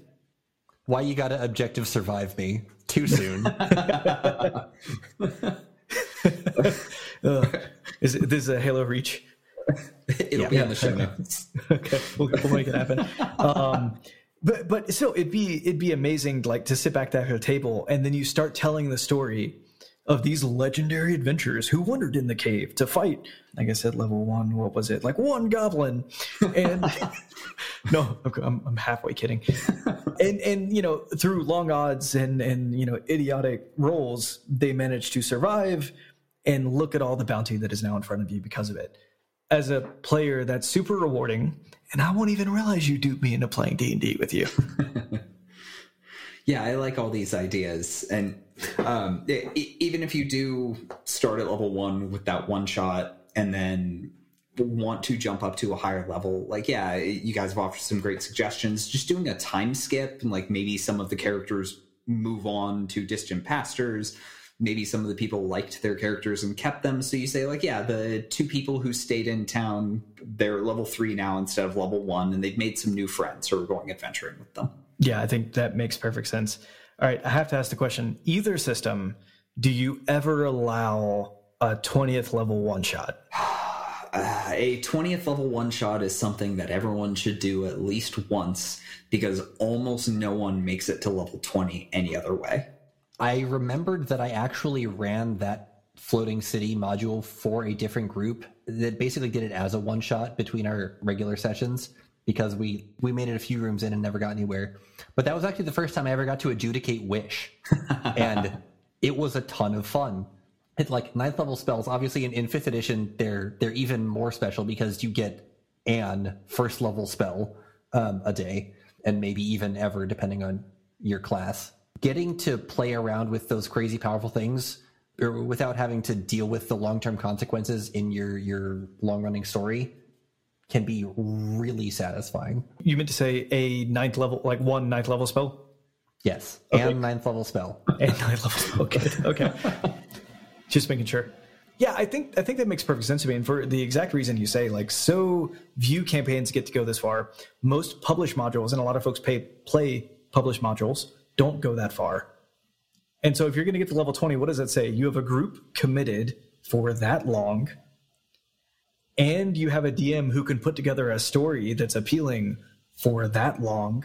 why you got to objective survive me too soon. uh, is it, this is a Halo Reach? It'll yeah, be on the show notes. okay, we'll, we'll, make it happen. Um, but but still, it'd be it'd be amazing, like to sit back at a table and then you start telling the story of these legendary adventurers who wandered in the cave to fight. Like I said, level one, what was it? Like one goblin, and no, I'm, I'm halfway kidding. and and you know, through long odds and and you know idiotic rolls, they managed to survive. And look at all the bounty that is now in front of you because of it. As a player, that's super rewarding, and I won't even realize you dupe me into playing D and D with you. yeah, I like all these ideas, and um, it, even if you do start at level one with that one shot, and then want to jump up to a higher level, like yeah, you guys have offered some great suggestions. Just doing a time skip, and like maybe some of the characters move on to distant pastures. Maybe some of the people liked their characters and kept them. So you say, like, yeah, the two people who stayed in town, they're level three now instead of level one, and they've made some new friends who are going adventuring with them. Yeah, I think that makes perfect sense. All right, I have to ask the question either system, do you ever allow a 20th level one shot? Uh, a 20th level one shot is something that everyone should do at least once because almost no one makes it to level 20 any other way. I remembered that I actually ran that floating city module for a different group that basically did it as a one shot between our regular sessions because we we made it a few rooms in and never got anywhere. But that was actually the first time I ever got to adjudicate wish, and it was a ton of fun. It's like ninth level spells. Obviously, in, in fifth edition, they're they're even more special because you get an first level spell um, a day, and maybe even ever, depending on your class. Getting to play around with those crazy powerful things or without having to deal with the long term consequences in your your long running story can be really satisfying. You meant to say a ninth level, like one ninth level spell? Yes, okay. and ninth level spell. And ninth level spell. Okay, okay. Just making sure. Yeah, I think I think that makes perfect sense to me, and for the exact reason you say, like, so view campaigns get to go this far. Most published modules, and a lot of folks pay play published modules, don't go that far. And so, if you're going to get to level twenty, what does that say? You have a group committed for that long and you have a DM who can put together a story that's appealing for that long,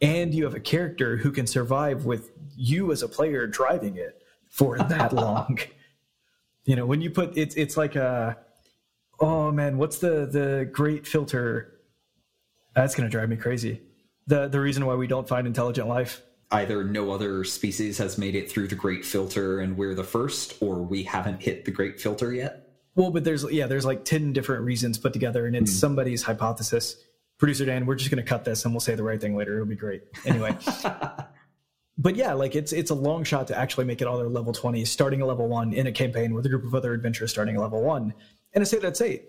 and you have a character who can survive with you as a player driving it for that long. You know, when you put it's it's like a oh man, what's the the great filter? That's gonna drive me crazy. The the reason why we don't find intelligent life either no other species has made it through the great filter and we're the first or we haven't hit the great filter yet well, but there's yeah, there's like ten different reasons put together, and it's mm. somebody's hypothesis. Producer Dan, we're just going to cut this, and we'll say the right thing later. It'll be great. Anyway. but yeah, like it's it's a long shot to actually make it all their level 20, starting a level one in a campaign with a group of other adventurers starting a level one. And I say that say,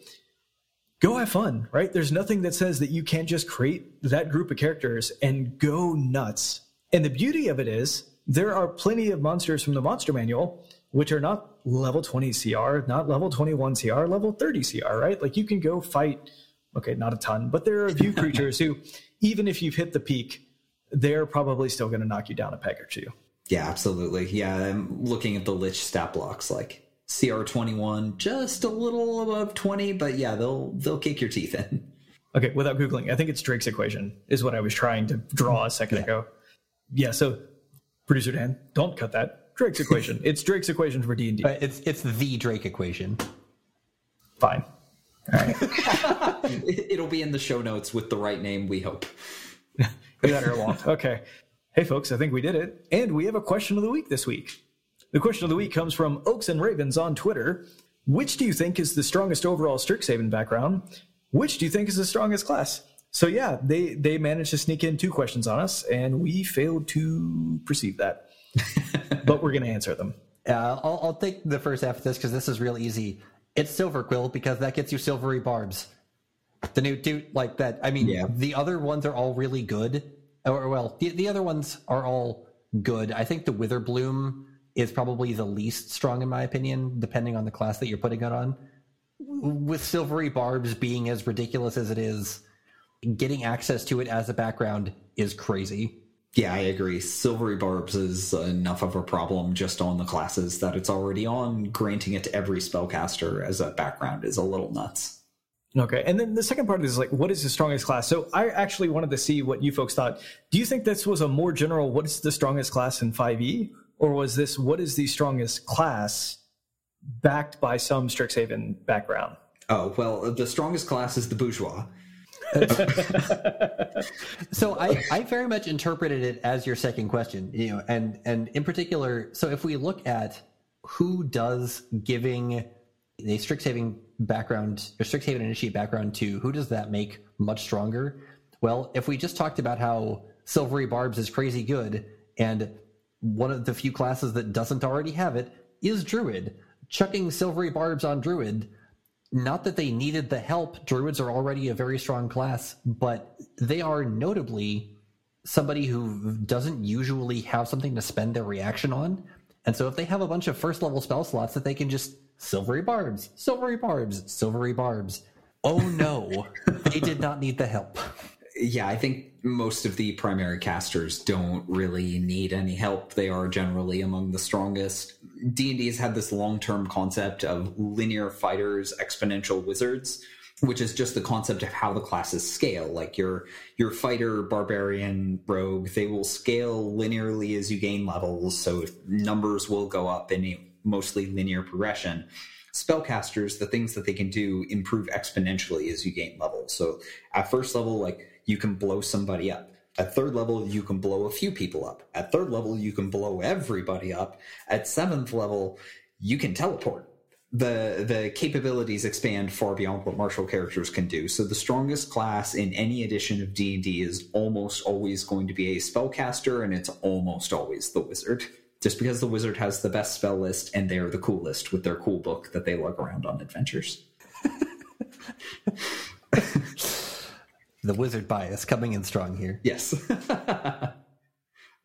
go have fun, right? There's nothing that says that you can't just create that group of characters and go nuts. And the beauty of it is there are plenty of monsters from the monster manual which are not level 20 CR, not level 21 CR, level 30 CR, right? Like you can go fight, okay, not a ton, but there are a few creatures who, even if you've hit the peak, they're probably still going to knock you down a peg or two. Yeah, absolutely. Yeah, I'm looking at the Lich stat blocks like CR 21, just a little above 20, but yeah, they'll they'll kick your teeth in. Okay, without googling, I think it's Drake's equation is what I was trying to draw a second yeah. ago. Yeah, so producer Dan, don't cut that. Drake's equation. It's Drake's equation for D and D. It's it's the Drake equation. Fine. All right. It'll be in the show notes with the right name, we hope. Either or won't. Okay. Hey, folks, I think we did it. And we have a question of the week this week. The question of the week comes from Oaks and Ravens on Twitter. Which do you think is the strongest overall Strixhaven background? Which do you think is the strongest class? So yeah, they they managed to sneak in two questions on us, and we failed to perceive that. but we're going to answer them. Uh, I'll, I'll take the first half of this because this is real easy. It's Silverquill because that gets you silvery barbs. The new dude like that. I mean, Yeah. the other ones are all really good. Or well, the, the other ones are all good. I think the Witherbloom is probably the least strong in my opinion, depending on the class that you're putting it on. With silvery barbs being as ridiculous as it is, getting access to it as a background is crazy. Yeah, I agree. Silvery Barbs is enough of a problem just on the classes that it's already on. Granting it to every spellcaster as a background is a little nuts. Okay. And then the second part is like, what is the strongest class? So I actually wanted to see what you folks thought. Do you think this was a more general, what is the strongest class in 5e? Or was this, what is the strongest class backed by some Strixhaven background? Oh, well, uh, the strongest class is the bourgeois. So I, I very much interpreted it as your second question, you know, and and in particular, so if we look at who does giving a Strixhaven background or Strixhaven initiate background to, who does that make much stronger? Well, if we just talked about how Silvery Barbs is crazy good, and one of the few classes that doesn't already have it is Druid. Chucking Silvery Barbs on Druid not that they needed the help druids are already a very strong class but they are notably somebody who doesn't usually have something to spend their reaction on. And so if they have a bunch of first level spell slots that they can just silvery barbs silvery barbs silvery barbs. Oh no they did not need the help Yeah, I think most of the primary casters don't really need any help. They are generally among the strongest. D&D has had this long-term concept of linear fighters, exponential wizards, which is just the concept of how the classes scale. Like your your fighter, barbarian, rogue, they will scale linearly as you gain levels, so numbers will go up in a mostly linear progression spellcasters, the things that they can do improve exponentially as you gain levels. So at first level, like you can blow somebody up. At third level, you can blow a few people up. At third level, you can blow everybody up. At seventh level, you can teleport. The the capabilities expand far beyond what martial characters can do. So the strongest class in any edition of D and D is almost always going to be a spellcaster, and it's almost always the wizard. Just because the wizard has the best spell list and they're the coolest with their cool book that they lug around on adventures. the wizard bias coming in strong here Yes. uh,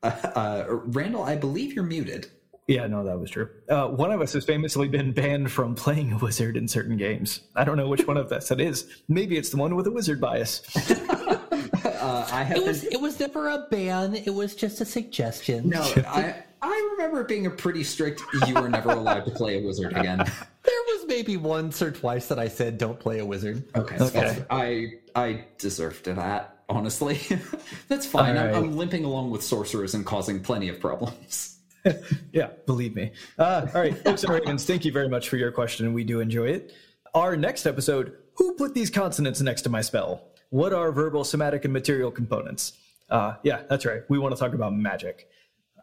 uh, Randall, I believe you're muted. Yeah, no, that was true. Uh, one of us has famously been banned from playing a wizard in certain games. I don't know which one of us that is. Maybe it's the one with a wizard bias. Uh, I have it was been, it was never a ban it was just a suggestion no. I I remember it being a pretty strict. You were never allowed to play a wizard again. There was maybe once or twice that I said, "Don't play a wizard." Okay. Okay. I I deserved that. Honestly, that's fine. All I'm. I'm limping along with sorcerers and causing plenty of problems. Yeah, believe me. Uh, all right, folks and Ravens, thank you very much for your question, we do enjoy it. Our next episode Who put these consonants next to my spell? What are verbal, somatic, and material components? Uh, yeah, that's right. We want to talk about magic.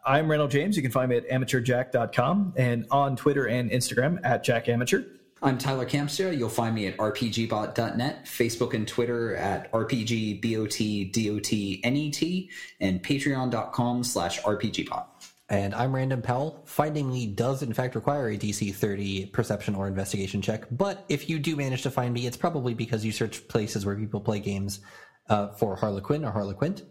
I'm Randall James. You can find me at amateurjack.com and on Twitter and Instagram at jackamateur. I'm Tyler Kamstra. You'll find me at rpgbot.net, Facebook and Twitter at rpgbotdotnet, and patreon.com slash rpgbot. And I'm Random Powell. Finding me does in fact require a DC 30 perception or investigation check, but if you do manage to find me, it's probably because you search places where people play games uh, for Harlequin or Harlequint.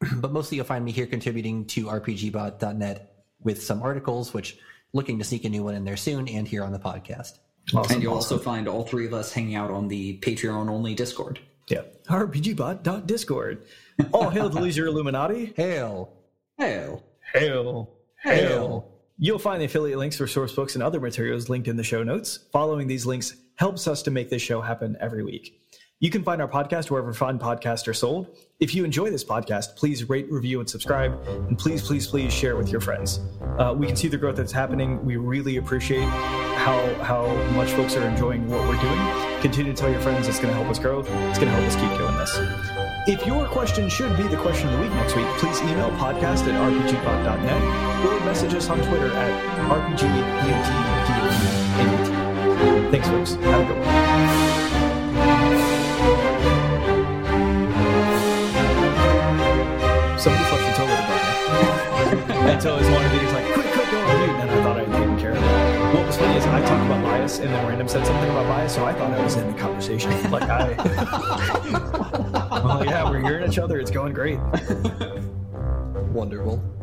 but mostly you'll find me here contributing to rpgbot.net with some articles, which looking to sneak a new one in there soon, and here on the podcast. Awesome. And you'll also find all three of us hanging out on the Patreon only Discord. Yeah. RPGbot.discord. All hail the Leisure Illuminati. Hail! Hey, Hail. Hail. You'll find the affiliate links for source books and other materials linked in the show notes. Following these links helps us to make this show happen every week. You can find our podcast wherever fine podcasts are sold. If you enjoy this podcast, please rate, review, and subscribe. And please, please, please share it with your friends. Uh, we can see the growth that's happening. We really appreciate how how much folks are enjoying what we're doing. Continue to tell your friends. It's going to help us grow. It's going to help us keep doing this. If your question should be the question of the week next week, please email podcast at rpgbot.net or message us on Twitter at rpgpod. Thanks, folks. Have a good one. Toilet above me. Until his one of these like, quick, quick, go on mute. And I thought I'd taken care of it. What was funny is I talked about bias, and then random said something about bias, so I thought I was in the conversation. Like I, well, yeah, we're hearing each other. It's going great. Wonderful.